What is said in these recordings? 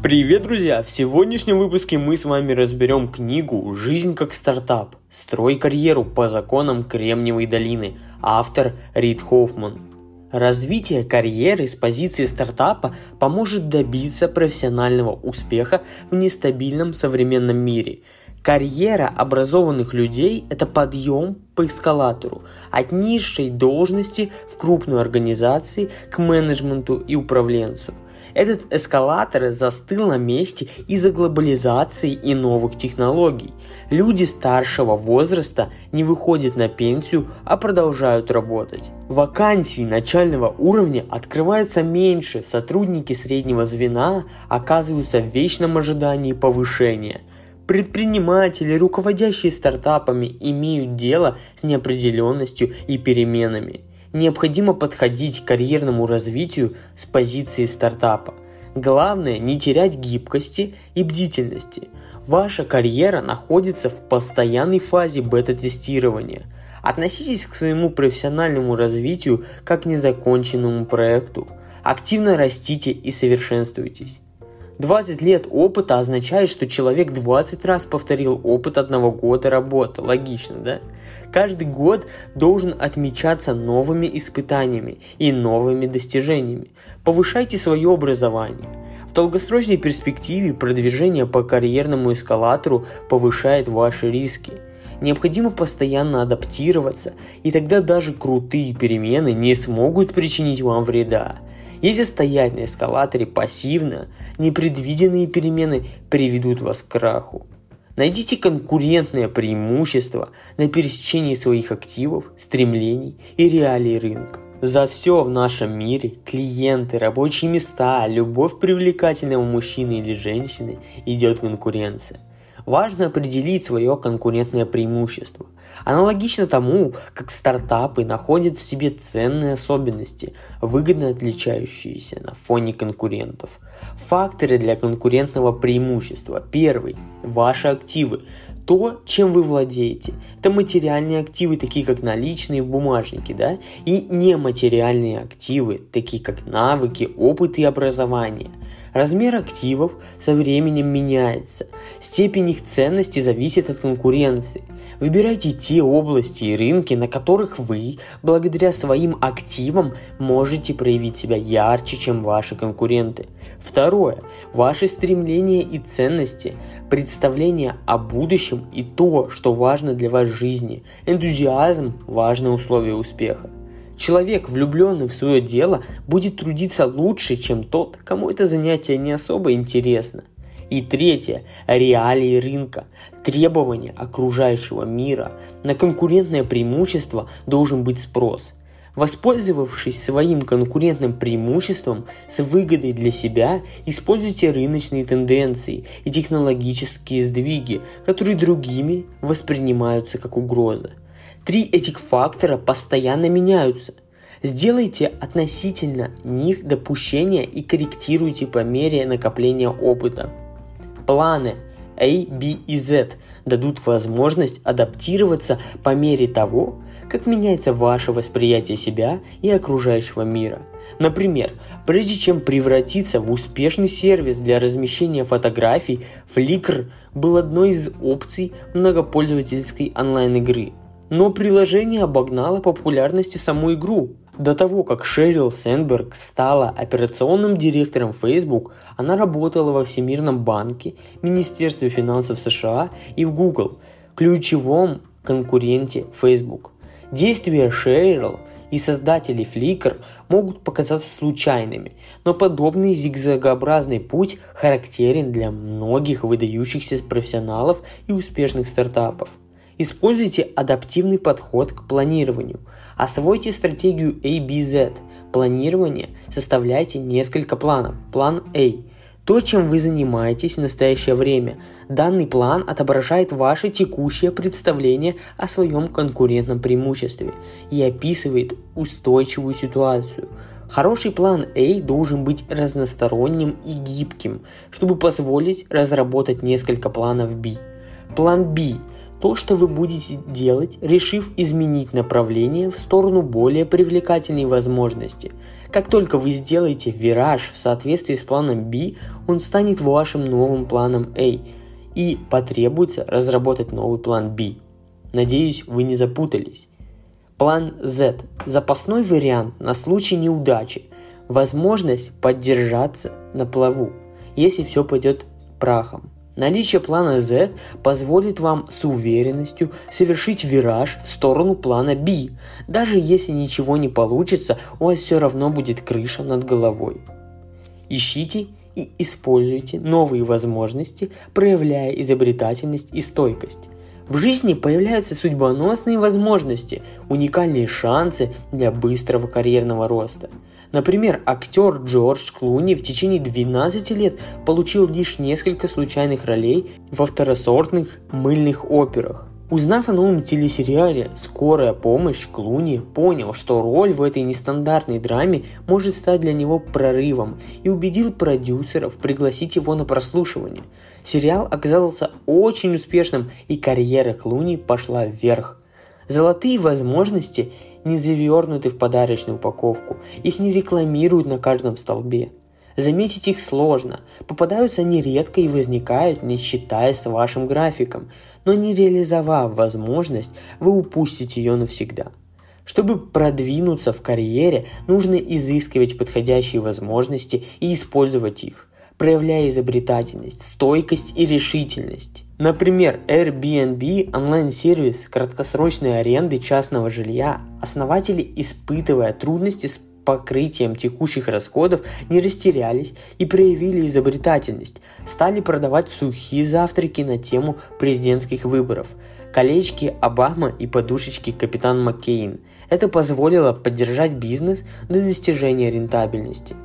Привет, друзья! В сегодняшнем выпуске мы с вами разберем книгу «Жизнь как стартап. Строй карьеру по законам Кремниевой долины». Автор Рид Хоффман. Развитие карьеры с позиции стартапа поможет добиться профессионального успеха в нестабильном современном мире. Карьера образованных людей – это подъем по эскалатору от низшей должности в крупной организации к менеджменту и управленцу – этот эскалатор застыл на месте из-за глобализации и новых технологий. Люди старшего возраста не выходят на пенсию, а продолжают работать. Вакансий начального уровня открывается меньше, сотрудники среднего звена оказываются в вечном ожидании повышения. Предприниматели, руководящие стартапами, имеют дело с неопределенностью и переменами необходимо подходить к карьерному развитию с позиции стартапа. Главное не терять гибкости и бдительности. Ваша карьера находится в постоянной фазе бета-тестирования. Относитесь к своему профессиональному развитию как к незаконченному проекту. Активно растите и совершенствуйтесь. 20 лет опыта означает, что человек 20 раз повторил опыт одного года работы. Логично, да? Каждый год должен отмечаться новыми испытаниями и новыми достижениями. Повышайте свое образование. В долгосрочной перспективе продвижение по карьерному эскалатору повышает ваши риски. Необходимо постоянно адаптироваться, и тогда даже крутые перемены не смогут причинить вам вреда. Если стоять на эскалаторе пассивно, непредвиденные перемены приведут вас к краху. Найдите конкурентное преимущество на пересечении своих активов, стремлений и реалий рынка. За все в нашем мире – клиенты, рабочие места, любовь привлекательного мужчины или женщины – идет конкуренция. Важно определить свое конкурентное преимущество. Аналогично тому, как стартапы находят в себе ценные особенности, выгодно отличающиеся на фоне конкурентов. Факторы для конкурентного преимущества. Первый – ваши активы то, чем вы владеете. Это материальные активы, такие как наличные в бумажнике, да, и нематериальные активы, такие как навыки, опыт и образование. Размер активов со временем меняется. Степень их ценности зависит от конкуренции. Выбирайте те области и рынки, на которых вы, благодаря своим активам, можете проявить себя ярче, чем ваши конкуренты. Второе. Ваши стремления и ценности, представление о будущем и то, что важно для вас в жизни. Энтузиазм – важное условие успеха. Человек, влюбленный в свое дело, будет трудиться лучше, чем тот, кому это занятие не особо интересно. И третье – реалии рынка, требования окружающего мира. На конкурентное преимущество должен быть спрос. Воспользовавшись своим конкурентным преимуществом с выгодой для себя, используйте рыночные тенденции и технологические сдвиги, которые другими воспринимаются как угроза. Три этих фактора постоянно меняются. Сделайте относительно них допущения и корректируйте по мере накопления опыта. Планы A, B и Z дадут возможность адаптироваться по мере того, как меняется ваше восприятие себя и окружающего мира. Например, прежде чем превратиться в успешный сервис для размещения фотографий, Flickr был одной из опций многопользовательской онлайн-игры – но приложение обогнало популярности саму игру. До того, как Шерил Сэндберг стала операционным директором Facebook, она работала во Всемирном банке, Министерстве финансов США и в Google, ключевом конкуренте Facebook. Действия Шерил и создателей Flickr могут показаться случайными, но подобный зигзагообразный путь характерен для многих выдающихся профессионалов и успешных стартапов. Используйте адаптивный подход к планированию. Освойте стратегию ABZ. Планирование составляйте несколько планов. План A – то, чем вы занимаетесь в настоящее время. Данный план отображает ваше текущее представление о своем конкурентном преимуществе и описывает устойчивую ситуацию. Хороший план A должен быть разносторонним и гибким, чтобы позволить разработать несколько планов B. План B то, что вы будете делать, решив изменить направление в сторону более привлекательной возможности. Как только вы сделаете вираж в соответствии с планом B, он станет вашим новым планом A, и потребуется разработать новый план B. Надеюсь, вы не запутались. План Z – запасной вариант на случай неудачи, возможность поддержаться на плаву, если все пойдет прахом. Наличие плана Z позволит вам с уверенностью совершить вираж в сторону плана B. Даже если ничего не получится, у вас все равно будет крыша над головой. Ищите и используйте новые возможности, проявляя изобретательность и стойкость. В жизни появляются судьбоносные возможности, уникальные шансы для быстрого карьерного роста – Например, актер Джордж Клуни в течение 12 лет получил лишь несколько случайных ролей во второсортных мыльных операх. Узнав о новом телесериале «Скорая помощь», Клуни понял, что роль в этой нестандартной драме может стать для него прорывом и убедил продюсеров пригласить его на прослушивание. Сериал оказался очень успешным и карьера Клуни пошла вверх. Золотые возможности не завернуты в подарочную упаковку, их не рекламируют на каждом столбе. Заметить их сложно, попадаются они редко и возникают, не считаясь с вашим графиком, но не реализовав возможность, вы упустите ее навсегда. Чтобы продвинуться в карьере, нужно изыскивать подходящие возможности и использовать их, проявляя изобретательность, стойкость и решительность. Например, Airbnb – онлайн-сервис краткосрочной аренды частного жилья. Основатели, испытывая трудности с покрытием текущих расходов, не растерялись и проявили изобретательность. Стали продавать сухие завтраки на тему президентских выборов, колечки Обама и подушечки Капитан Маккейн. Это позволило поддержать бизнес до достижения рентабельности.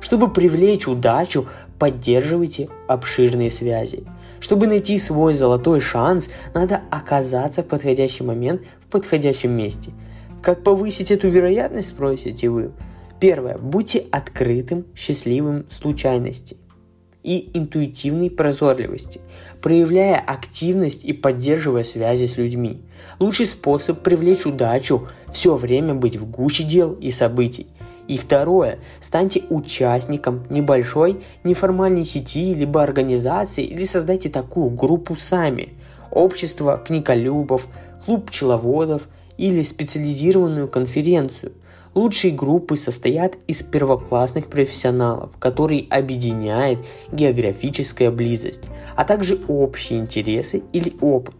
Чтобы привлечь удачу, поддерживайте обширные связи – чтобы найти свой золотой шанс, надо оказаться в подходящий момент в подходящем месте. Как повысить эту вероятность, спросите вы? Первое. Будьте открытым, счастливым случайности и интуитивной прозорливости, проявляя активность и поддерживая связи с людьми. Лучший способ привлечь удачу – все время быть в гуще дел и событий. И второе, станьте участником небольшой неформальной сети либо организации или создайте такую группу сами. Общество книголюбов, клуб пчеловодов или специализированную конференцию. Лучшие группы состоят из первоклассных профессионалов, которые объединяет географическая близость, а также общие интересы или опыт.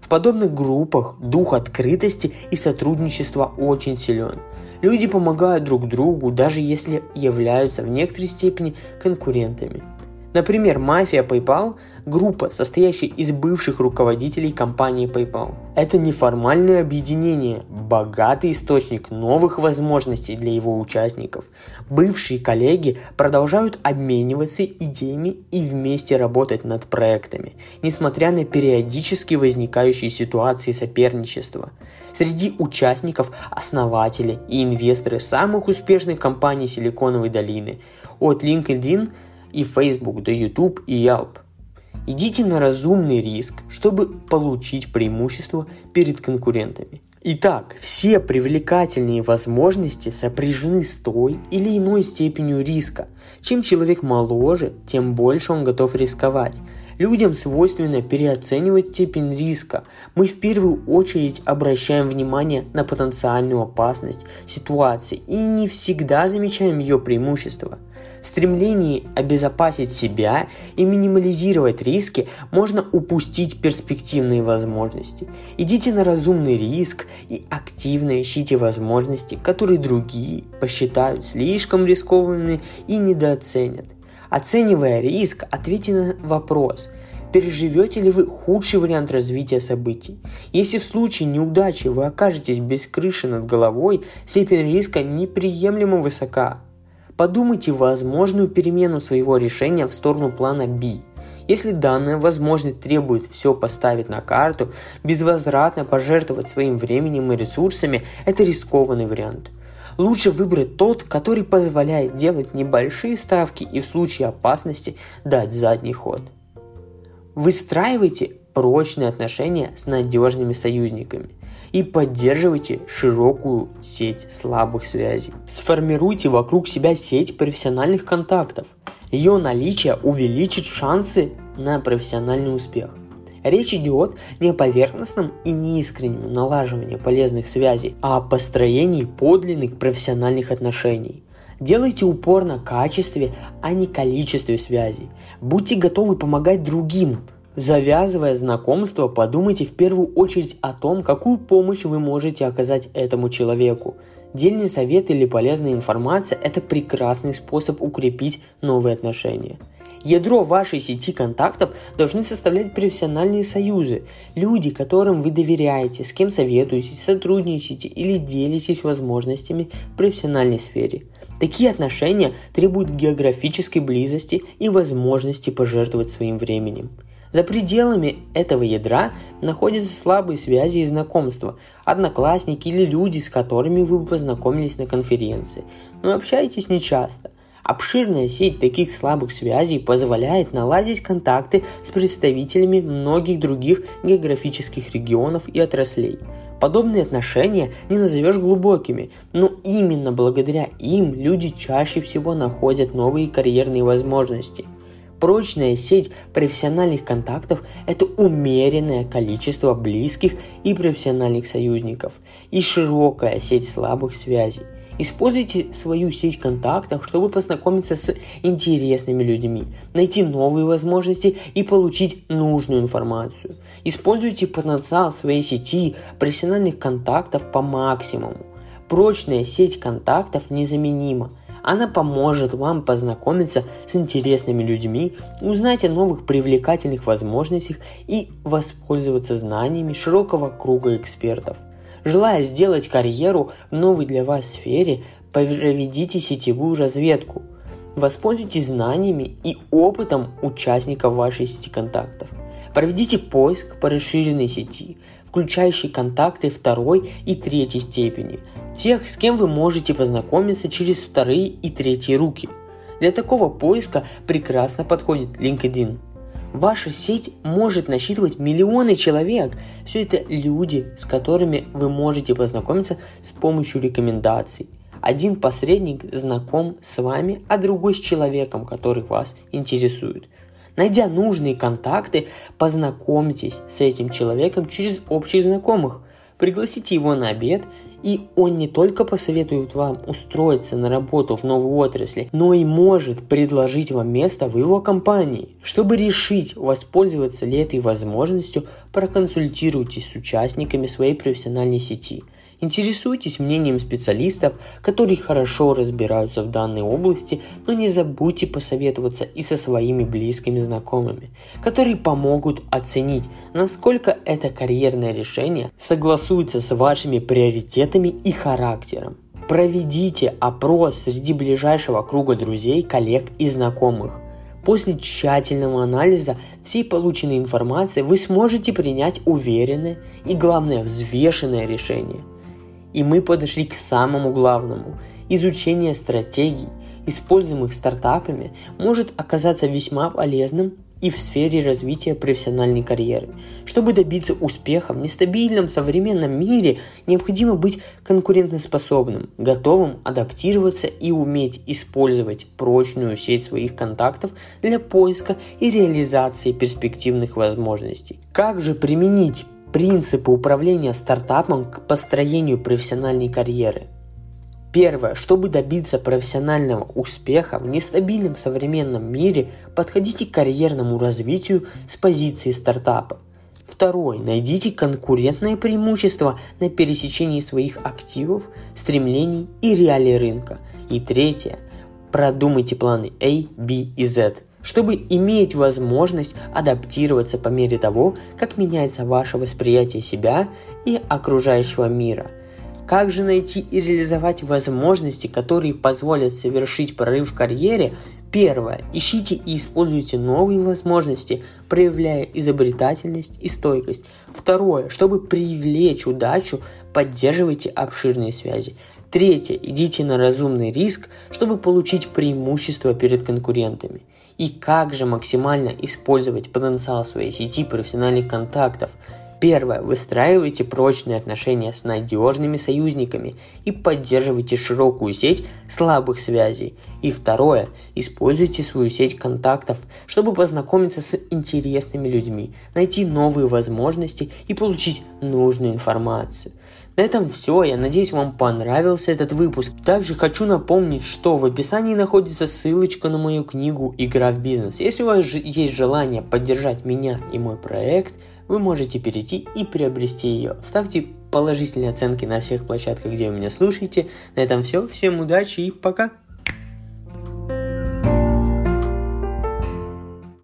В подобных группах дух открытости и сотрудничества очень силен – Люди помогают друг другу, даже если являются в некоторой степени конкурентами. Например, мафия PayPal – группа, состоящая из бывших руководителей компании PayPal. Это неформальное объединение, богатый источник новых возможностей для его участников. Бывшие коллеги продолжают обмениваться идеями и вместе работать над проектами, несмотря на периодически возникающие ситуации соперничества. Среди участников основатели и инвесторы самых успешных компаний Силиконовой долины, от LinkedIn – и Facebook, до YouTube и Yelp. Идите на разумный риск, чтобы получить преимущество перед конкурентами. Итак, все привлекательные возможности сопряжены с той или иной степенью риска. Чем человек моложе, тем больше он готов рисковать. Людям свойственно переоценивать степень риска. Мы в первую очередь обращаем внимание на потенциальную опасность ситуации и не всегда замечаем ее преимущества. В стремлении обезопасить себя и минимализировать риски можно упустить перспективные возможности. Идите на разумный риск и активно ищите возможности, которые другие посчитают слишком рискованными и недооценят. Оценивая риск, ответьте на вопрос, переживете ли вы худший вариант развития событий. Если в случае неудачи вы окажетесь без крыши над головой, степень риска неприемлемо высока. Подумайте возможную перемену своего решения в сторону плана B. Если данная возможность требует все поставить на карту, безвозвратно пожертвовать своим временем и ресурсами, это рискованный вариант – Лучше выбрать тот, который позволяет делать небольшие ставки и в случае опасности дать задний ход. Выстраивайте прочные отношения с надежными союзниками. и поддерживайте широкую сеть слабых связей. Сформируйте вокруг себя сеть профессиональных контактов. Ее наличие увеличит шансы на профессиональный успех. Речь идет не о поверхностном и неискреннем налаживании полезных связей, а о построении подлинных профессиональных отношений. Делайте упор на качестве, а не количестве связей. Будьте готовы помогать другим. Завязывая знакомство, подумайте в первую очередь о том, какую помощь вы можете оказать этому человеку. Дельный совет или полезная информация – это прекрасный способ укрепить новые отношения. Ядро вашей сети контактов должны составлять профессиональные союзы, люди, которым вы доверяете, с кем советуетесь, сотрудничаете или делитесь возможностями в профессиональной сфере. Такие отношения требуют географической близости и возможности пожертвовать своим временем. За пределами этого ядра находятся слабые связи и знакомства, одноклассники или люди, с которыми вы познакомились на конференции, но общаетесь нечасто. Обширная сеть таких слабых связей позволяет наладить контакты с представителями многих других географических регионов и отраслей. Подобные отношения не назовешь глубокими, но именно благодаря им люди чаще всего находят новые карьерные возможности. Прочная сеть профессиональных контактов – это умеренное количество близких и профессиональных союзников и широкая сеть слабых связей. Используйте свою сеть контактов, чтобы познакомиться с интересными людьми, найти новые возможности и получить нужную информацию. Используйте потенциал своей сети профессиональных контактов по максимуму. Прочная сеть контактов незаменима. Она поможет вам познакомиться с интересными людьми, узнать о новых привлекательных возможностях и воспользоваться знаниями широкого круга экспертов – Желая сделать карьеру в новой для вас сфере, проведите сетевую разведку. Воспользуйтесь знаниями и опытом участников вашей сети контактов. Проведите поиск по расширенной сети, включающий контакты второй и третьей степени, тех, с кем вы можете познакомиться через вторые и третьи руки. Для такого поиска прекрасно подходит LinkedIn. Ваша сеть может насчитывать миллионы человек. Все это люди, с которыми вы можете познакомиться с помощью рекомендаций. Один посредник знаком с вами, а другой с человеком, который вас интересует. Найдя нужные контакты, познакомьтесь с этим человеком через общих знакомых. Пригласите его на обед и он не только посоветует вам устроиться на работу в новой отрасли, но и может предложить вам место в его компании. Чтобы решить, воспользоваться ли этой возможностью, проконсультируйтесь с участниками своей профессиональной сети – Интересуйтесь мнением специалистов, которые хорошо разбираются в данной области, но не забудьте посоветоваться и со своими близкими знакомыми, которые помогут оценить, насколько это карьерное решение согласуется с вашими приоритетами и характером. Проведите опрос среди ближайшего круга друзей, коллег и знакомых. После тщательного анализа всей полученной информации вы сможете принять уверенное и, главное, взвешенное решение – и мы подошли к самому главному. Изучение стратегий, используемых стартапами, может оказаться весьма полезным и в сфере развития профессиональной карьеры. Чтобы добиться успеха в нестабильном современном мире, необходимо быть конкурентоспособным, готовым адаптироваться и уметь использовать прочную сеть своих контактов для поиска и реализации перспективных возможностей. Как же применить Принципы управления стартапом к построению профессиональной карьеры. Первое. Чтобы добиться профессионального успеха в нестабильном современном мире, подходите к карьерному развитию с позиции стартапа. Второй. Найдите конкурентное преимущество на пересечении своих активов, стремлений и реалий рынка. И третье. Продумайте планы A, B и Z чтобы иметь возможность адаптироваться по мере того, как меняется ваше восприятие себя и окружающего мира. Как же найти и реализовать возможности, которые позволят совершить прорыв в карьере? Первое. Ищите и используйте новые возможности, проявляя изобретательность и стойкость. Второе. Чтобы привлечь удачу, поддерживайте обширные связи. Третье. Идите на разумный риск, чтобы получить преимущество перед конкурентами и как же максимально использовать потенциал своей сети профессиональных контактов. Первое. Выстраивайте прочные отношения с надежными союзниками и поддерживайте широкую сеть слабых связей. И второе. Используйте свою сеть контактов, чтобы познакомиться с интересными людьми, найти новые возможности и получить нужную информацию. На этом все. Я надеюсь, вам понравился этот выпуск. Также хочу напомнить, что в описании находится ссылочка на мою книгу «Игра в бизнес». Если у вас есть желание поддержать меня и мой проект – вы можете перейти и приобрести ее. Ставьте положительные оценки на всех площадках, где вы меня слушаете. На этом все. Всем удачи и пока!